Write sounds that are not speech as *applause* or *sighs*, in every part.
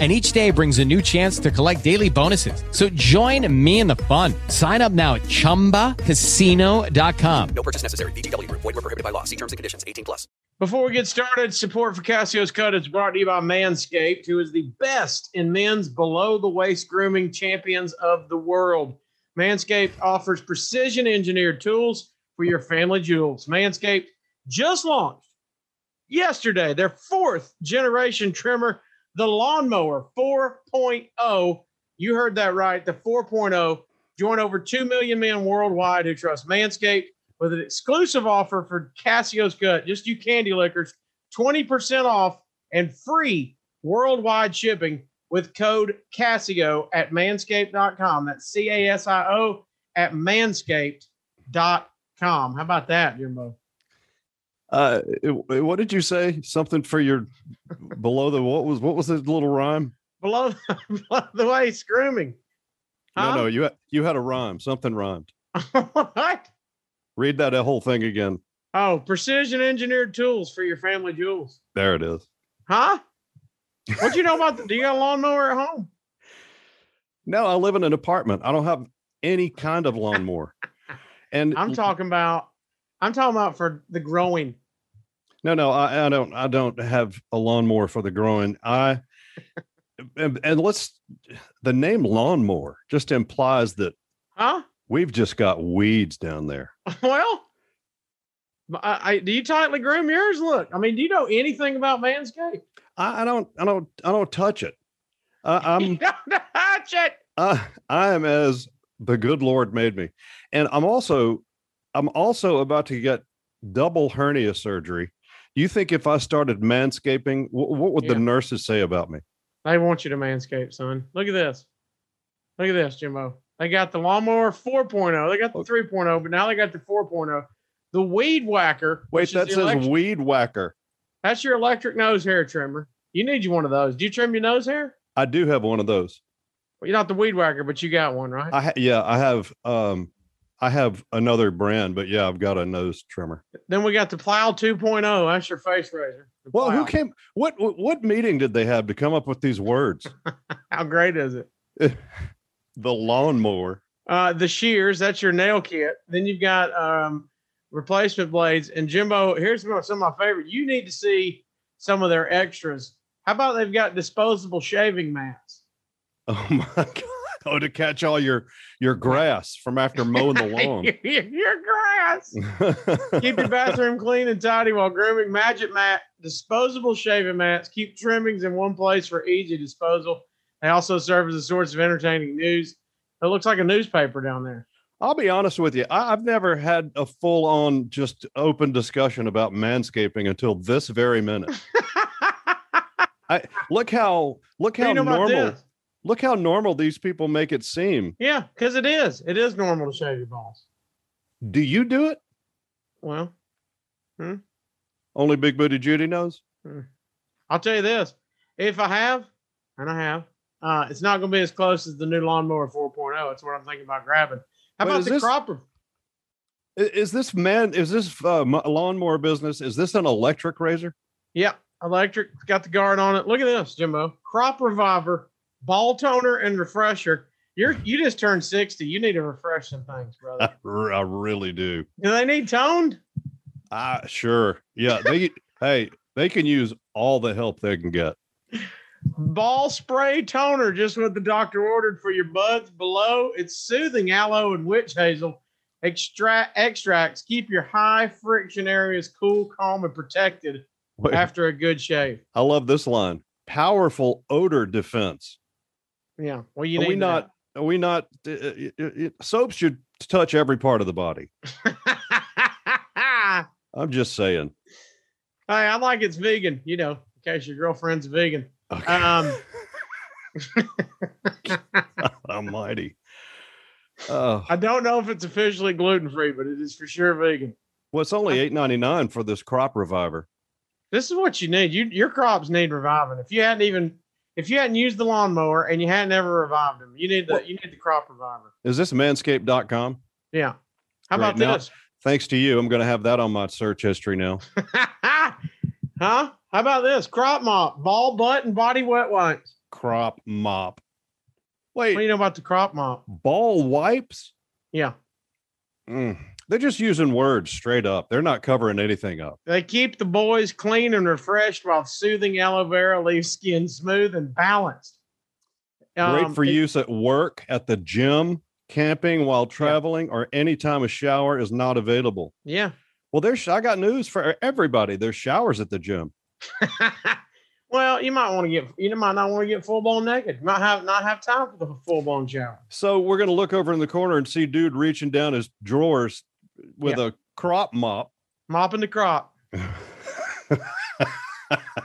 And each day brings a new chance to collect daily bonuses. So join me in the fun. Sign up now at chumbacasino.com. No purchase necessary. VGW Group. Void were prohibited by law. See terms and conditions. 18 plus. Before we get started, support for Casio's Cut is brought to you by Manscaped, who is the best in men's below the waist grooming champions of the world. Manscaped offers precision engineered tools for your family jewels. Manscaped just launched yesterday their fourth generation trimmer, the Lawnmower 4.0. You heard that right, the 4.0. Join over 2 million men worldwide who trust Manscaped with an exclusive offer for Casio's Cut. Just you candy lickers, 20% off and free worldwide shipping with code Casio at manscaped.com. That's C A S I O at manscaped.com. How about that, Jimbo? Uh, what did you say? Something for your below the what was what was the little rhyme? Below, *laughs* below the waist grooming. No, no, you had, you had a rhyme. Something rhymed. *laughs* what? Read that whole thing again. Oh, precision engineered tools for your family jewels. There it is. Huh? What do you know about the, do you got a lawnmower at home? No, I live in an apartment. I don't have any kind of lawnmower. *laughs* And I'm talking about I'm talking about for the growing. No, no, I, I don't. I don't have a lawnmower for the growing. I and, and let's the name lawnmower just implies that Huh? we've just got weeds down there. *laughs* Well, I, I do you tightly groom yours? Look, I mean, do you know anything about Manscaped? I, I don't. I don't. I don't touch it. I, I'm *laughs* don't touch it. I, I am as the good Lord made me, and I'm also. I'm also about to get double hernia surgery. Do you think if I started manscaping, wh- what would Yeah. the nurses say about me? They want you to manscape, son. Look at this. Look at this, Jimbo. They got the lawnmower 4.0. They got the 3.0, but now they got the 4.0. The weed whacker. Wait, that says electric- weed whacker. that's your electric nose hair trimmer. You need you one of those. Do you trim your nose hair? I do have one of those. Well, you're not the weed whacker, but you got one, right? I ha- yeah, I have um I have another brand, but yeah, I've got a nose trimmer. then we got the plow 2.0. That's your face razor. Well, who came what what, meeting did they have to come up with these words? *laughs* How great is it? *laughs* the lawnmower. Uh, the shears, that's your nail kit. Then you've got um, replacement blades. And Jimbo, here's some of my favorite. You need to see some of their extras. How about they've got disposable shaving mats? Oh *laughs* my god. *laughs* Oh, to catch all your your grass from after mowing the *laughs* lawn. your, your grass. *laughs* Keep your bathroom clean and tidy while grooming. Magic mat, disposable shaving mats. Keep trimmings in one place for easy disposal. They also serve as a source of entertaining news. It looks like a newspaper down there. I'll be honest with you. I, I've never had a full on just open discussion about manscaping until this very minute. I look how look how you know normal? Look how normal these people make it seem. Yeah, because it is. It is normal to shave your balls. Do you do it? Well, Only Big Booty Judy knows. I'll tell you this: if I have, and I have, uh, it's not going to be as close as the new lawnmower 4.0. It's what I'm thinking about grabbing. How Wait, about the this- cropper? Is this man? Is this uh, lawnmower business? Is this an electric razor? Yeah, electric. It's got the guard on it. Look at this, Jimbo. Crop reviver, ball toner, and refresher. You're you just turned 60. You need to refresh some things, I, brother. *laughs* r- I really do. Do they need toned? Ah, sure. Yeah. They hey, they can use all the help they can get. Ball spray toner, just what the doctor ordered for your buds below. It's soothing aloe and witch hazel. Extract extracts keep your high friction areas cool, calm, and protected Wait, after a good shave. I love this line. Powerful odor defense. Yeah. Well, you Are we not? Are we not? Uh, uh, uh, soap should touch every part of the body. *laughs* I'm just saying. Hey, I like it's vegan, you know, in case your girlfriend's vegan. Okay. Um, *laughs* Almighty. Oh, *laughs* I don't know if it's officially gluten free, but it is for sure vegan. Well, it's only eight ninety nine for this crop reviver. This is what you need. You your crops need reviving. If you hadn't even if you hadn't used the lawnmower and you hadn't ever revived them, you need the you need the crop reviver. Is this manscaped.com? Yeah. How about Now- this? Thanks to you, I'm going to have that on my search history now. *laughs* huh? How about this? Crop mop, ball, butt, and body wet wipes. Crop mop. Wait. What do you know about the crop mop? ball wipes? Yeah. Mm. They're just using words straight up. They're not covering anything up. They keep the boys clean and refreshed while soothing aloe vera leaves skin smooth and balanced. Great Um, for it- use at work, at the gym, camping while traveling, or anytime a shower is not available. Yeah. Well, there's I got news for everybody. There's showers at the gym. *laughs* well, you might want to get you might not want to get full blown naked. You might have not have time for the full blown shower. So we're gonna look over in the corner and see dude reaching down his drawers with a crop mop. Mopping the crop. *laughs*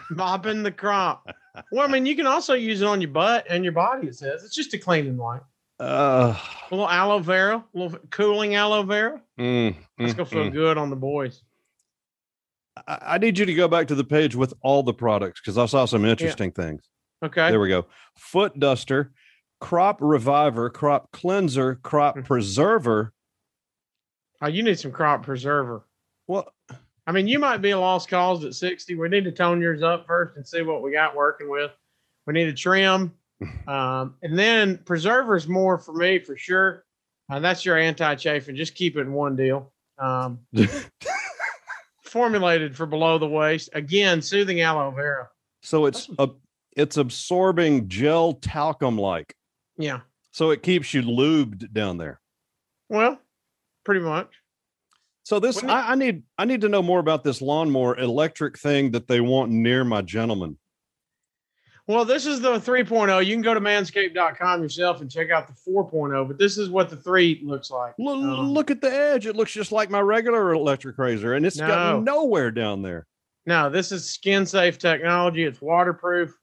Mopping the crop. Well, I mean, you can also use it on your butt and your body. It says it's just a cleaning wipe. Uh, A little aloe vera, a little cooling aloe vera. mm, That's mm, gonna feel mm. good on the boys. I, I need you to go back to the page with all the products because I saw some interesting things. Okay. There we go. Foot duster, crop reviver, crop cleanser, crop Hmm. preserver. Oh, you need some crop preserver. Well, I mean, you might be a lost cause at 60. We need to tone yours up first and see what we got working with. We need to trim. *laughs* Um, and then preserver's more for me for sure. Uh, that's your anti chafing. Just keep it in one deal. Um, *laughs* formulated for below the waist. Again, soothing aloe vera. so it's a it's absorbing gel talcum like. Yeah. So it keeps you lubed down there. Well, pretty much. So this it- I, I need I need to know more about this lawnmower electric thing that they want near my gentleman. Well, this is the 3.0. You can go to manscaped.com yourself and check out the 4.0, but this is what the 3 looks like. Look, Um, look at the edge. It looks just like my regular electric razor, and it's No. got nowhere down there. No, this is skin safe technology. It's waterproof.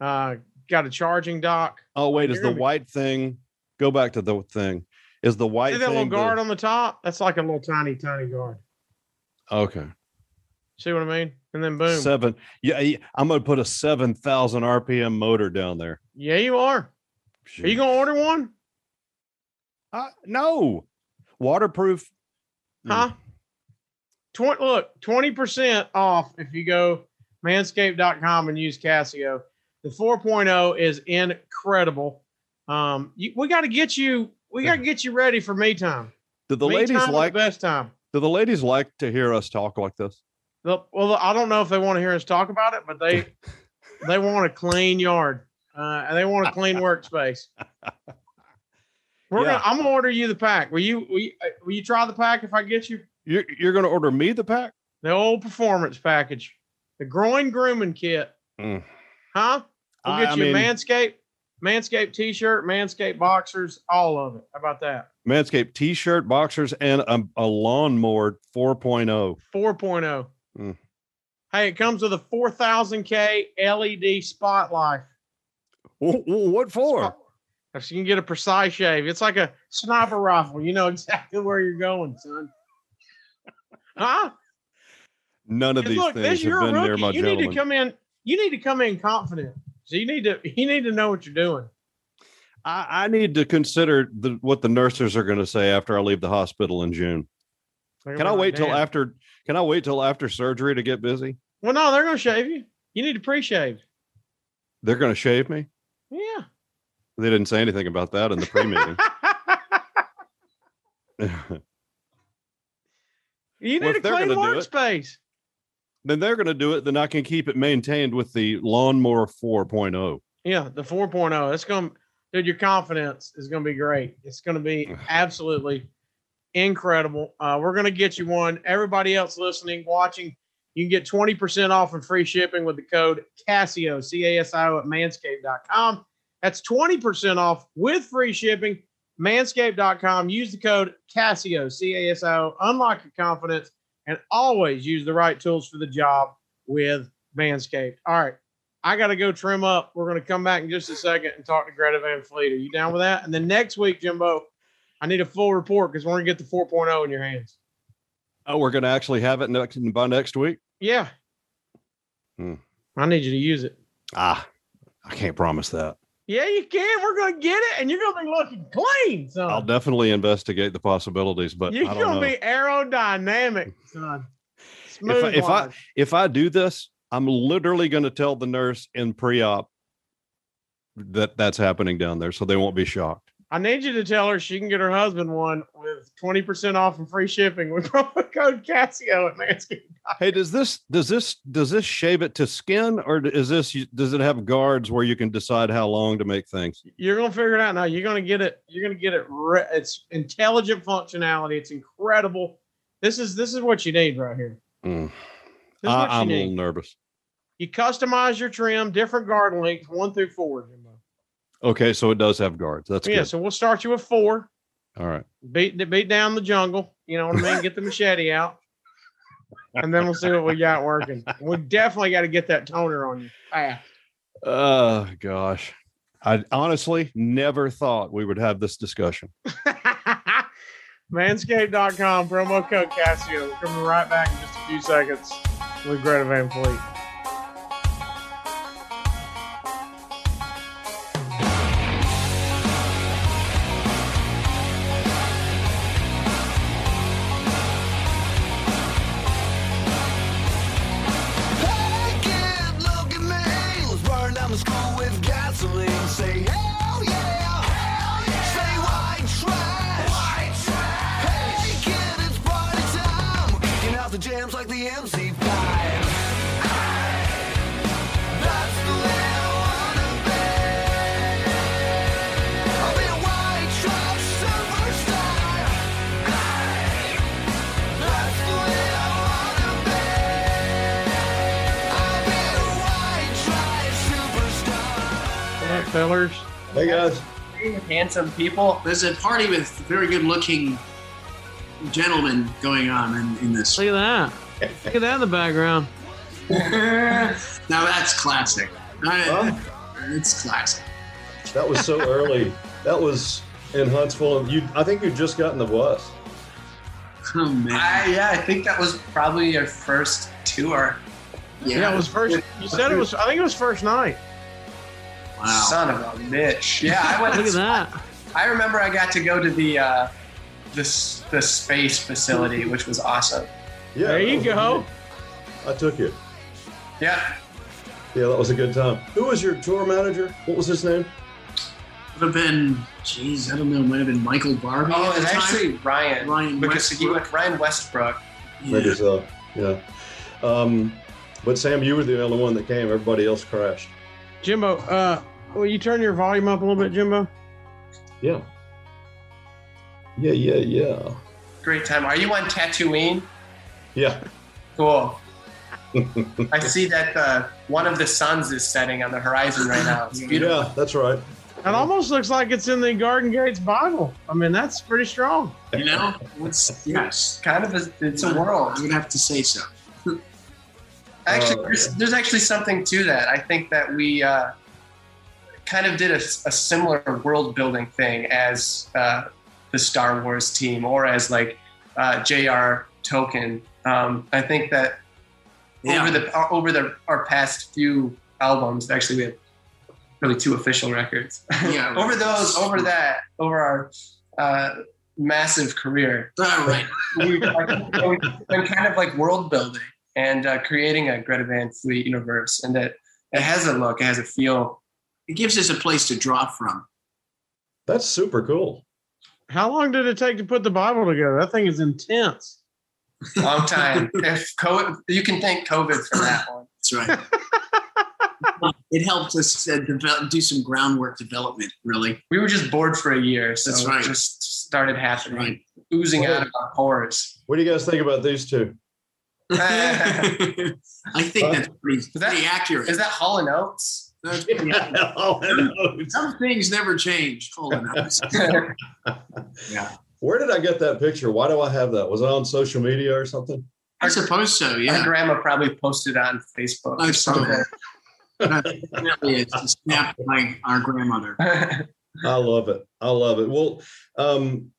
Uh, got a charging dock. Oh wait, is the white thing? Go back to the thing. Is the white See that little the- guard on the top? That's like a little tiny, tiny guard. okay, See what I mean? And then boom. seven. Yeah, I'm gonna put a seven thousand RPM motor down there. yeah, you are. Are you gonna order one? Uh, no, waterproof. Huh? Tw- look, 20% off if you go manscaped.com and use Casio. The 4.0 is incredible. Um, you, we got to get you, we got to get you ready for me time. Do the me ladies time like? the best time. Do the ladies like to hear us talk like this? Well, I don't know if they want to hear us talk about it, but they *laughs* they want a clean yard uh, and they want a clean *laughs* workspace. We're Yeah. gonna. I'm gonna order you the pack. Will you? Will you, uh, will you try the pack if I get you You're you're gonna order me the pack? the old performance package, the groin grooming kit? Mm. Huh? We'll get I you mean- a Manscaped, Manscaped T-shirt, Manscaped boxers, all of it. How about that? Manscaped T-shirt, boxers, and a, a lawnmower oh. 4.0. 4.0. Mm. Hey, it comes with a 4000K LED spotlight. Wh- wh- What for? If you can get a precise shave, it's like a sniper rifle. You know exactly where you're going, son. Huh? None of these look, things this have been near my You need to come in. You need to come in confident. So you need to. *laughs* You need to know what you're doing. I, I need to consider the, what the nurses are going to say after I leave the hospital in June. They're Can I wait till after? Can I wait till after surgery to get busy? Well, no, they're gonna shave you. You need to pre-shave. They're going to shave me. Yeah. They didn't say anything about that in the pre-meeting. *laughs* *laughs* you Well, need if a clean gonna do it- workspace. Then they're going to do it. Then I can keep it maintained with the lawnmower oh. 4.0. Yeah, the 4.0. It's going to, dude, your confidence is going to be great. It's going to be *sighs* absolutely incredible. Uh, we're going to get you one. Everybody else listening, watching, you can get 20% off and free shipping with the code Casio, C A S I O at manscaped.com. That's 20% off with free shipping. Manscaped.com. Use the code Casio, C A S I O. Unlock your confidence and always use the right tools for the job with Manscaped. All right. I got to go trim up. We're going to come back in just a second and talk to Greta Van Fleet. Are you down with that? And then next week, Jimbo, I need a full report because we're going to get the 4.0 in your hands. Oh, we're going to actually have it next by next week. Yeah. Hmm. I need you to use it. Ah, I can't promise that. Yeah, you can. We're gonna get it, and you're gonna be looking clean, son. I'll definitely investigate the possibilities, but you're I don't gonna know. be aerodynamic, son. if Smooth I, if I if I do this, I'm literally going to tell the nurse in pre-op that that's happening down there, so they won't be shocked. I need you to tell her she can get her husband one with 20% off and free shipping with *laughs* promo code Casio at Manscaped. Hey, does this does this does this shave it to skin, or is this does it have guards where you can decide how long to make things? You're gonna figure it out now. You're gonna get it. You're gonna get it. Re- it's intelligent functionality. It's incredible. This is this is what you need right here. Mm. This is what I, I'm a little nervous. You customize your trim, different guard lengths, one through four. Jimbo. Okay, so it does have guards. That's yeah, good. so we'll start you with four. All right. Beat beat down the jungle. You know what I mean? Get the machete out, and then we'll see what we got working. We definitely got to get that toner on you. fast. Oh gosh. I honestly never thought we would have this discussion. *laughs* Manscaped.com, promo code Casio. We're coming right back in just a few seconds with Greta Van Fleet. Trash superstar. What up, fellers? Hey guys. handsome people. There's a party with very good looking gentlemen going on in, in this. Look at that. Look at that in the background. *laughs* Now that's classic. I- Huh? It's classic. That was so early. That was in Huntsville. You, I think you just got in the bus. Oh man. I, yeah, I think that was probably your first tour. Yeah, it was first. You said it was. I think it was first night. Wow. Son of a bitch. Yeah, I went. Look at that. I remember I got to go to the uh, this the space facility, which was awesome. Yeah. There you go. great. I took you. Yeah, Yeah, that was a good time. Who was your tour manager? What was his name? Would have been, geez, I don't know. Might have been Michael Barbie. Oh, at the it's time. actually Ryan. Ryan because he went Ryan Westbrook. Maybe Yeah. so. Yeah. Um, but Sam, you were the only one that came. Everybody else crashed. Jimbo, uh, will you turn your volume up a little bit, Jimbo? Yeah. Yeah, yeah, yeah. Great time. Are you on Tatooine? Yeah. Cool. *laughs* I see that uh, one of the suns is setting on the horizon right now. It's beautiful. Yeah, that's right. It almost looks like it's in the Garden Gates Bible. I mean, that's pretty strong. You know, it's yes. Kind of, a, it's a world. You would have to say so. *laughs* Actually, Uh, there's, there's actually something to that. I think that we uh, kind of did a, a similar world building thing as uh, the Star Wars team or as like uh, J.R. Tolkien. Um, I think that Yeah. over the uh, over the our past few albums, actually we have really two official records. Yeah. *laughs* over those, over that, over our uh, massive career, All right. *laughs* we've been kind of like world building and uh, creating a Greta Van Fleet universe, and that it has a look, it has a feel. It gives us a place to draw from. That's super cool. How long did it take to put the Bible together? That thing is intense. Long time. if COVID, you can thank COVID for that one. That's right. it helped us uh, develop, do some groundwork development, really. We were just bored for a year, so That's right. it just started happening, Right. oozing out of our pores. What do you guys think about these two? *laughs* I think that's pretty, that- pretty accurate. Is that Hall and Oates? That's pretty *laughs* accurate. Some things never change. Hold on. *laughs* Where did I get that picture? Why do I have that? Was it on social media or something? I suppose so. My Yeah. grandma probably posted on Facebook. I saw that. Really, it's a snap by our grandmother. *laughs* I love it. I love it. Well, um,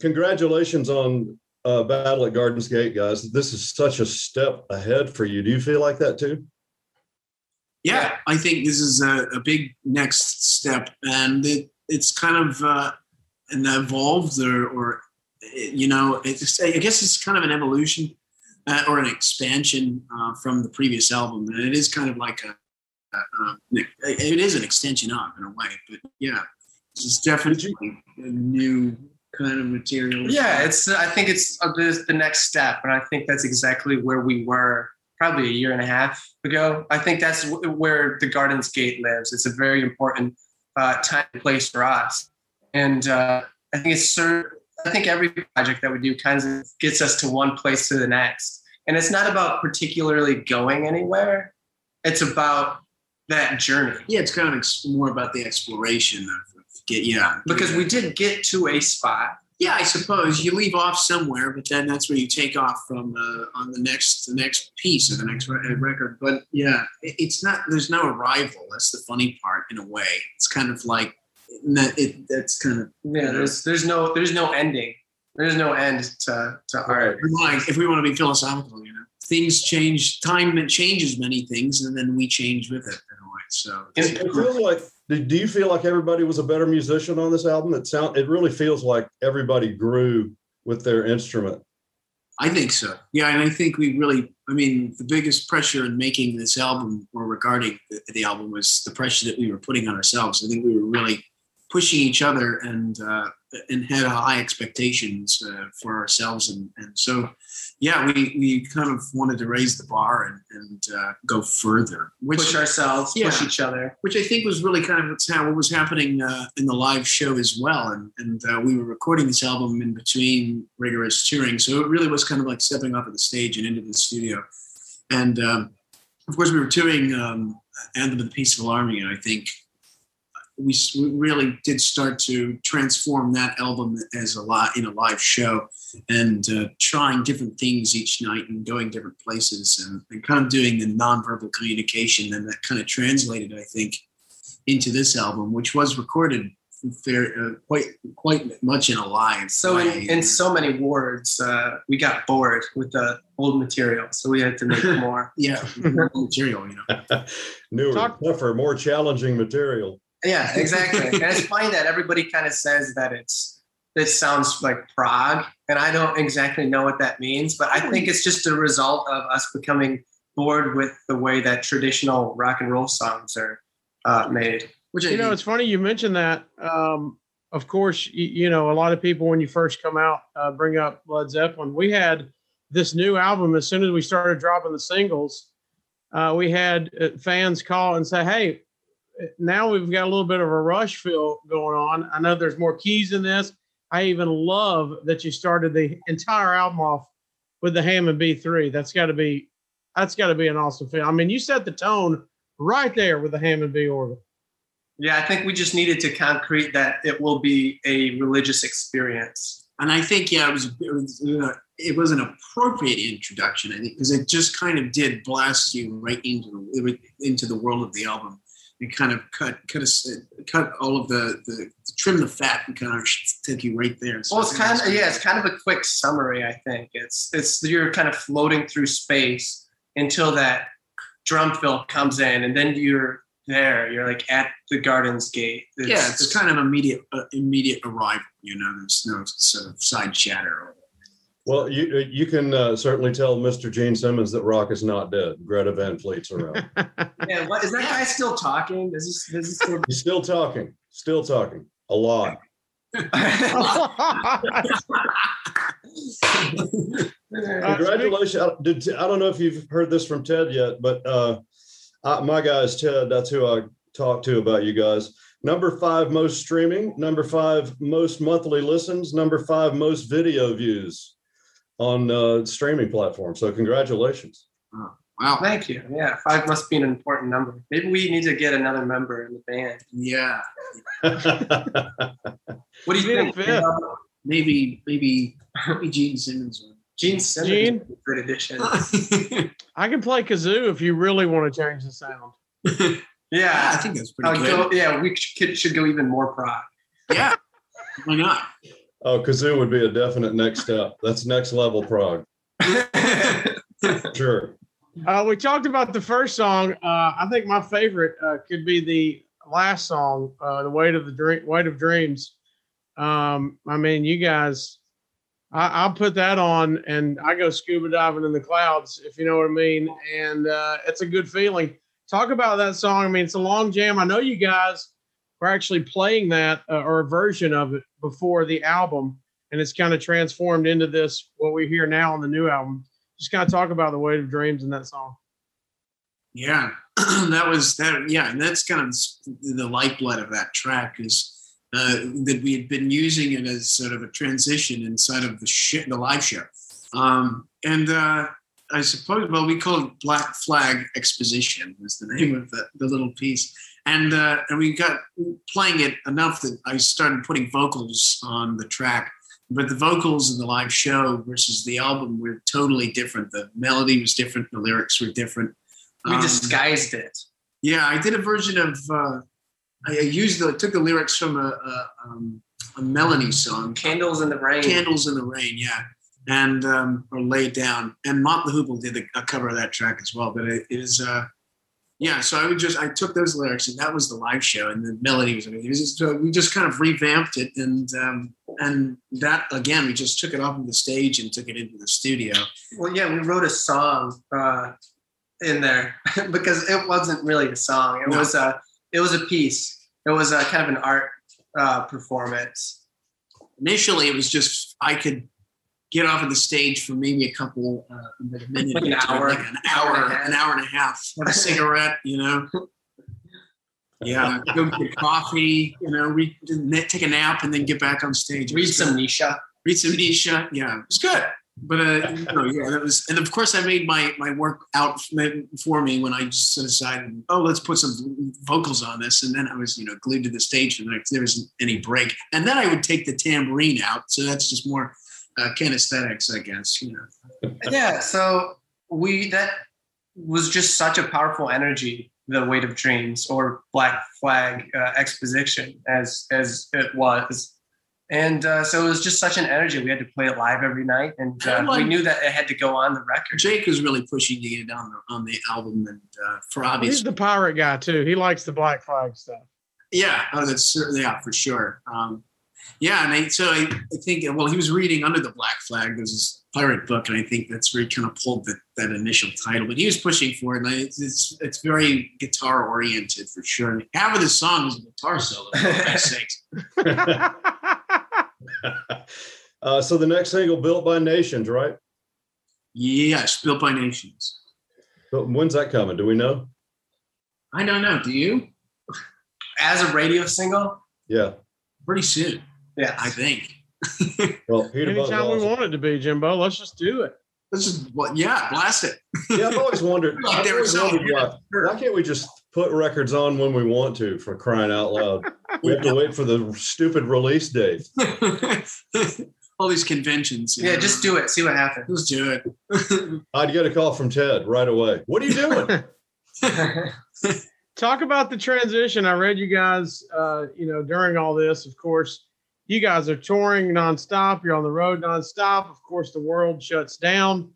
congratulations on uh, Battle at Gardens Gate, guys. This is such a step ahead for you. Do you feel like that too? Yeah, I think this is a, a big next step, and it, it's kind of uh, an evolved or, or you know, it's, I guess it's kind of an evolution uh, or an expansion uh, from the previous album, and it is kind of like a, a, a it is an extension of in a way, but yeah, this is definitely a new kind of material. Yeah, it's. I think it's uh, the, the next step, and I think that's exactly where we were probably a year and a half ago. I think that's w- where the Gardens Gate lives. It's a very important uh, time and place for us, and uh, I think it's. I think every project that we do kind of gets us to one place to the next, and it's not about particularly going anywhere. It's about that journey yeah, it's kind of ex- more about the exploration of, of get yeah because we did get to a spot Yeah, I suppose you leave off somewhere, but then that's where you take off from uh, on the next the next piece of the next re- record. But yeah, it, it's not. There's no arrival. That's the funny part in a way. It's kind of like that. It, that's kind of Yeah, there's there's no there's no ending. There's no end to to art. if we wanna- if we want to be philosophical, you know, things change. Time changes many things, and then we change with it in a way. So Do do you feel like everybody was a better musician on this album? It sound. It really feels like everybody grew with their instrument. I think so. Yeah, and I think we really. I mean, the biggest pressure in making this album or regarding the, the album was the pressure that we were putting on ourselves. I think we were really pushing each other and uh, and had high expectations uh, for ourselves, and and so yeah, we we kind of wanted to raise the bar and and uh, go further, which push ourselves, push each other. which I think was really kind of how what was happening uh, in the live show as well. And and uh, we were recording this album in between rigorous touring, so it really was kind of like stepping off of the stage and into the studio. And um, of course, we were touring um, "Anthem of the Peaceful Army," and I think we, we really did start to transform that album as a lot in a live show and uh, trying different things each night and going different places and, and kind of doing the nonverbal communication and that kind of translated i think into this album which was recorded fair, uh, quite quite much in a live So way. in, in so many words, uh, we got bored with the old material, so we had to make *laughs* more. yeah more material you know *laughs* Newer, Talk- tougher, more challenging material. Yeah, exactly. and it's *laughs* funny that everybody kind of says that it's this sounds like prog, and I don't exactly know what that means, but I think it's just a result of us becoming bored with the way that traditional rock and roll songs are uh, made. which I You know, think- it's funny you mentioned that. Um, of course, you, you know, a lot of people when you first come out uh, bring up Led Zeppelin. We had this new album as soon as we started dropping the singles. Uh, we had uh, fans call and say, "Hey, now we've got a little bit of a rush feel going on. I know there's more keys in this. I even love that you started the entire album off with the Hammond B3. That's got to be that's got to be an awesome feel. I mean, you set the tone right there with the Hammond B organ. Yeah, I think we just needed to concrete that it will be a religious experience. and I think yeah, it was it was, uh, it was an appropriate introduction. I think because it just kind of did blast you right into the into the world of the album. It kind of cut cut us cut all of the the trim the fat and kind of take you right there. So Well, it's kind of yeah, it's kind of a quick summary. I think it's it's you're kind of floating through space until that drum fill comes in, and then you're there. You're like at the Gardens Gate. yeah, it's, kind of immediate uh, immediate arrival. You know, there's no sort of side chatter. Well, you you can uh, certainly tell Mr. Gene Simmons that rock is not dead. Greta Van Fleet's around. *laughs* yeah. What is that guy still talking? Is this, is this still? He's still talking, still talking a lot. *laughs* Congratulations! I, did, I don't know if you've heard this from Ted yet, but uh, uh, my guy is Ted. That's who I talked to about you guys. Number five most streaming, number five most monthly listens, number five most video views on uh, streaming platforms. So congratulations. Wow. Thank you. Yeah, five must be an important number. Maybe we need to get another member in the band. Yeah. *laughs* What do you think? fifth. Maybe maybe maybe Gene Simmons. would. Gene Simmons, Gene? a good addition. *laughs* I can play kazoo if you really want to change the sound. *laughs* Yeah, I Yeah, think that's Uh, pretty go, good. yeah, we should, should go even more prog. Yeah. Why not? Oh, kazoo would be a definite next step. That's next level prog. *laughs* Sure. Uh, we talked about the first song. Uh, I think my favorite uh, could be the last song, uh, "The Weight of the Dream, Weight of Dreams." Um, I mean, you guys, I, I'll put that on, and I go scuba diving in the clouds, if you know what I mean. And uh, it's a good feeling. Talk about that song. I mean, it's a long jam. I know you guys were actually playing that uh, or a version of it before the album, and it's kind of transformed into this what we hear now on the new album just kind of talk about the weight of dreams in that song. Yeah, *clears throat* that was that. Yeah, and that's kind of the lifeblood of that track is uh, that we had been using it as sort of a transition inside of the sh- the live show, um, and uh, I suppose well we call it Black Flag Exposition was the name of the, the little piece, and uh, and we got playing it enough that I started putting vocals on the track but the vocals in the live show versus the album were totally different. The melody was different, the lyrics were different. We Um, disguised it. yeah, I did a version of. Uh, I used the took the lyrics from a, a, um, a Melanie song, Candles in the rain. "Candles in the Rain," yeah, and um, or "Lay Down." And Mott the Hoople did a, a cover of that track as well. But it is, uh, yeah. So I would just I took those lyrics, and that was the live show, and the melody was. Was just, so we just kind of revamped it, and um, and that again, we just took it off of the stage and took it into the studio. Well, yeah, we wrote a song uh, in there *laughs* because it wasn't really a song. It No. was a it was a piece. It was a kind of an art uh, performance. initially it was just I could get off of the stage for maybe a couple uh, like a minute, Like an two, hour. like an hour, Hour and a half. an hour and a half, have a cigarette, you know. *laughs* Yeah, go get coffee, you know, read, take a nap, and then get back on stage. Read some good. Nietzsche. read some Nietzsche. Yeah, it was good. But uh, you know, yeah, that was, and of course, I made my my work out for me when I just decided, oh, let's put some vocals on this, and then I was, you know, glued to the stage, and there wasn't any break. And then I would take the tambourine out, so that's just more uh, kinesthetics, I guess. You know, Yeah, so we that was just such a powerful energy. The weight of dreams, or Black Flag uh, exposition, as as it was. And uh, so it was just such an energy. We had to play it live every night, and uh, like- we knew that it had to go on the record. Jake was really pushing to get it on the on the album, and uh, for He's the pirate guy too. He likes the black flag stuff. Yeah, oh, that's certainly yeah for sure. Um, yeah, and I, so I, I think well, he was reading Under the Black Flag. There's this pirate book, and I think that's where he kind of pulled that that initial title. But he was pushing for it, and I, it's, it's it's very guitar oriented for sure. And half of the song is a guitar solo. For *laughs* sakes. *laughs* uh, so the next single, "Built by Nations," right? Yes, built by nations. But when's that coming? Do we know? I don't know. Do you? As a radio single, Yeah. Pretty soon, yeah. I think. *laughs* Well, Peter Buck's Anytime we awesome. want it to be, Jimbo, let's just do it. This is what. Yeah, blast it. Yeah, I've always wondered. *laughs* I've always wondered why, why can't we just put records on when we want to? For crying out loud, *laughs* we have to wait for the stupid release date. All these conventions. Yeah, know. just do it. See what happens. Let's do it. I'd get a call from Ted right away. What are you doing? Talk about the transition. I read you guys, uh, you know, during all this, of course, you guys are touring nonstop. You're on the road nonstop. Of course, the world shuts down.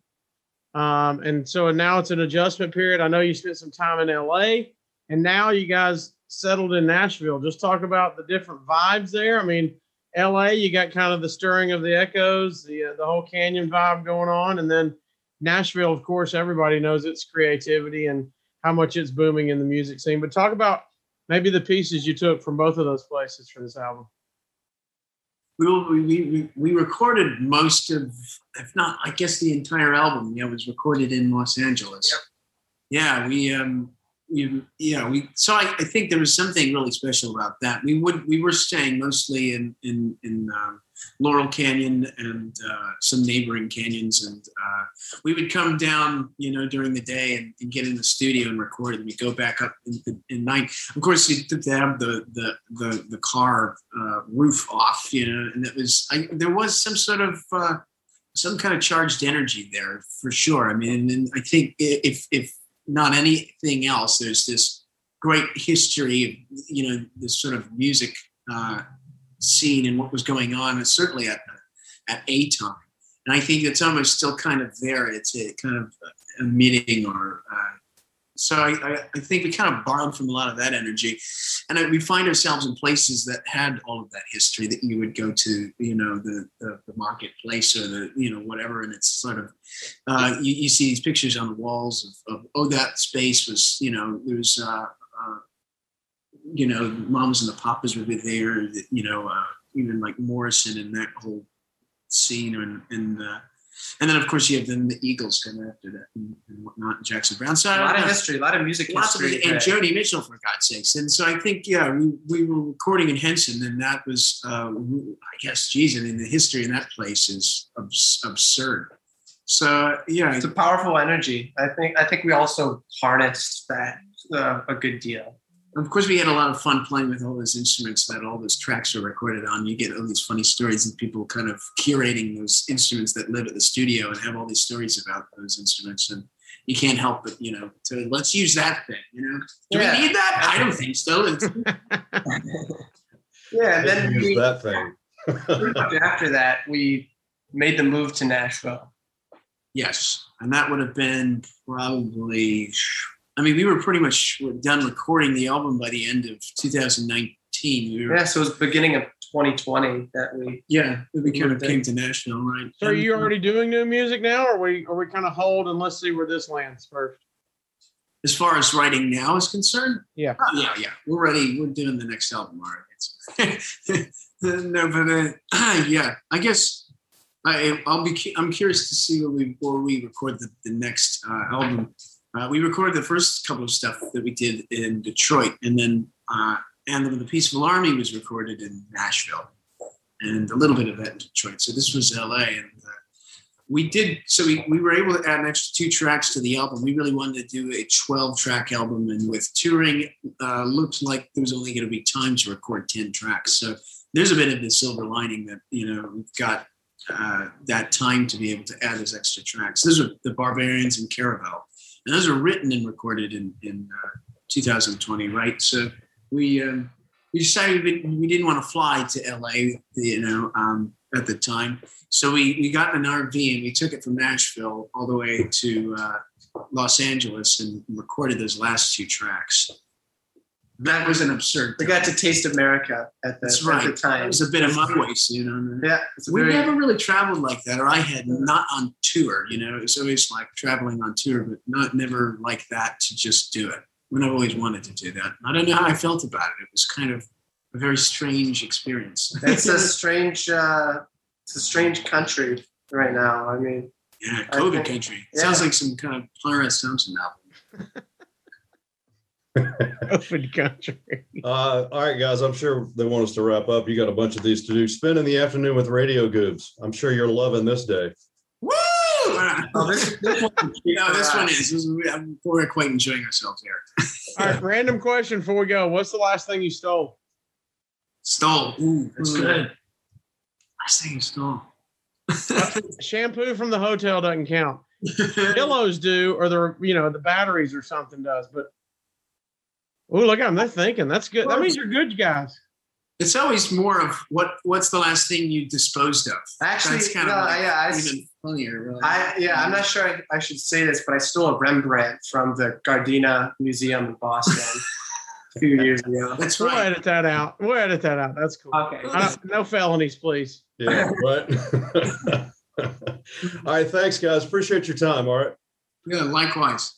Um, and so now it's an adjustment period. I know you spent some time in LA and now you guys settled in Nashville. Just talk about the different vibes there. I mean, LA, you got kind of the stirring of the echoes, the, uh, the whole canyon vibe going on. And then Nashville, of course, everybody knows its creativity and how much it's booming in the music scene. But talk about maybe the pieces you took from both of those places for this album. We, we, we, recorded most of, if not, I guess the entire album, you know, was recorded in Los Angeles. Yep. Yeah, we, um, we, yeah, we, so I, I think there was something really special about that. We would, we were staying mostly in, in, in, um, Laurel Canyon and, uh, some neighboring canyons. And, uh, we would come down, you know, during the day and, and get in the studio and record and we go back up in, in, in night. Of course, you had to have the, the, the, the car, uh, roof off, you know, and it was, I, there was some sort of, uh, some kind of charged energy there for sure. I mean, and I think if, if not anything else, there's this great history of, you know, this sort of music, uh, scene and what was going on, and certainly at at a time. And I think some are still kind of there. It's a kind of a meeting or. Uh, so I, I, think we kind of borrowed from a lot of that energy, and we find ourselves in places that had all of that history that you would go to, you know, the the, the marketplace or the you know whatever, and it's sort of uh, you, you see these pictures on the walls of, of oh that space was you know there was uh, uh, you know Mamas and the Papas be there, you know uh, even like Morrison and that whole scene and and and then of course you have then the Eagles come after that and, and whatnot, and Jackson Browne. So a lot of know. history, a lot of music Lots history. it, and. Joni Mitchell for God's sakes. And so I think yeah, we, we were recording in Henson, and that was uh, I guess geez, I mean the history in that place is abs- absurd. So yeah, it's a powerful energy. I think I think we also harnessed that uh, a good deal. Of course, we had a lot of fun playing with all those instruments that all those tracks are recorded on. You get all these funny stories and people kind of curating those instruments that live at the studio and have all these stories about those instruments. And you can't help but, you know, to let's use that thing, you know? Do Yeah. we need that? I don't think so. *laughs* Yeah, and then Use we, that thing. after that, we made the move to Nashville. yes. And that would have been probably, I mean, we were pretty much done recording the album by the end of 2019. We were, Yeah, so it was beginning of 2020 that we. yeah, we kind of came to Nashville, right? So are you already doing new music now, or are we are we kind of hold and let's see where this lands first? as far as writing now is concerned, Yeah. oh, yeah, yeah, we're ready. We're doing the next album already. *laughs* No, but uh, *clears throat* yeah, I guess I, I'll be. I'm curious to see where we where we record the, the next uh, album. Uh, we recorded the first couple of stuff that we did in Detroit, and then uh, Anthem of the Peaceful Army was recorded in Nashville, and a little bit of that in Detroit. So this was L.A. and uh, we did so we, we were able to add an extra two tracks to the album we really wanted to do a 12 track album and with touring uh, looked like there was only going to be time to record 10 tracks so there's a bit of the silver lining that you know we've got uh, that time to be able to add those extra tracks those are the barbarians and caravel and those are written and recorded in, in uh, 2020 right so we um, we decided we, we didn't want to fly to la you know um, at the time so we, we got an RV and we took it from Nashville all the way to uh, Los Angeles and recorded those last two tracks. That was an absurd. We got to taste America at the, That's at right. the time. It was a bit of my ways, you know. Yeah, We very- never really traveled like that, or I had not on tour. You know, it was always like traveling on tour, but not never like that to just do it. When I've always wanted to do that. I don't know how I felt about it. It was kind of a very strange experience. *laughs* It's a *laughs* strange, uh, it's a strange country right now. I mean, yeah, COVID think- country. yeah. Sounds like some kind of Clarence Thompson album. *laughs* Open country. *laughs* Uh, all right, guys. I'm sure they want us to wrap up. You got a bunch of these to do. Spending the afternoon with radio goobs. I'm sure you're loving this day. Woo! oh, this, this one, no, this one is. This is we're quite enjoying ourselves here. All right, random question before we go. What's the last thing you stole? Stole. Ooh, that's Ooh. good. Last thing you stole. *laughs* Shampoo from the hotel doesn't count. *laughs* Pillows do, or the you know the batteries or something does. But oh, look at them. They're thinking. That's good. That means you're good guys. It's always more of what what's the last thing you disposed of. Actually, That's kind no, of like yeah, I s- even funnier. Really. I yeah, I'm not sure I, I should say this, but I stole a Rembrandt from the Gardner Museum in Boston a few years ago. *laughs* That's We'll right. edit that out. We'll edit that out. That's cool. Okay. I no felonies, please. Yeah, right. *laughs* all right, thanks, guys. Appreciate your time. All right. Yeah, likewise.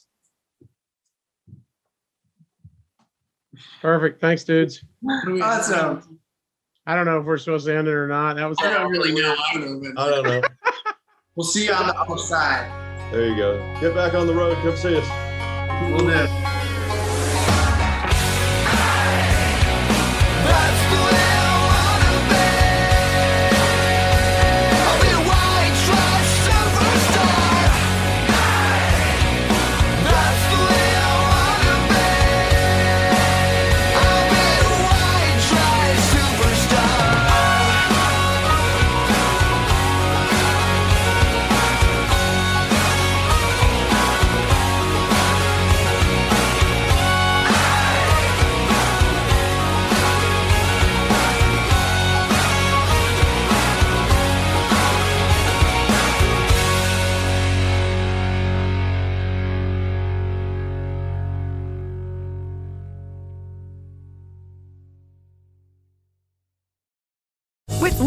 Perfect. Thanks, dudes. Awesome. I don't know if we're supposed to end it or not. That was I don't really know. I don't know. I don't know. *laughs* We'll see you on the other side. There you go. Get back on the road. Come see us. We'll do.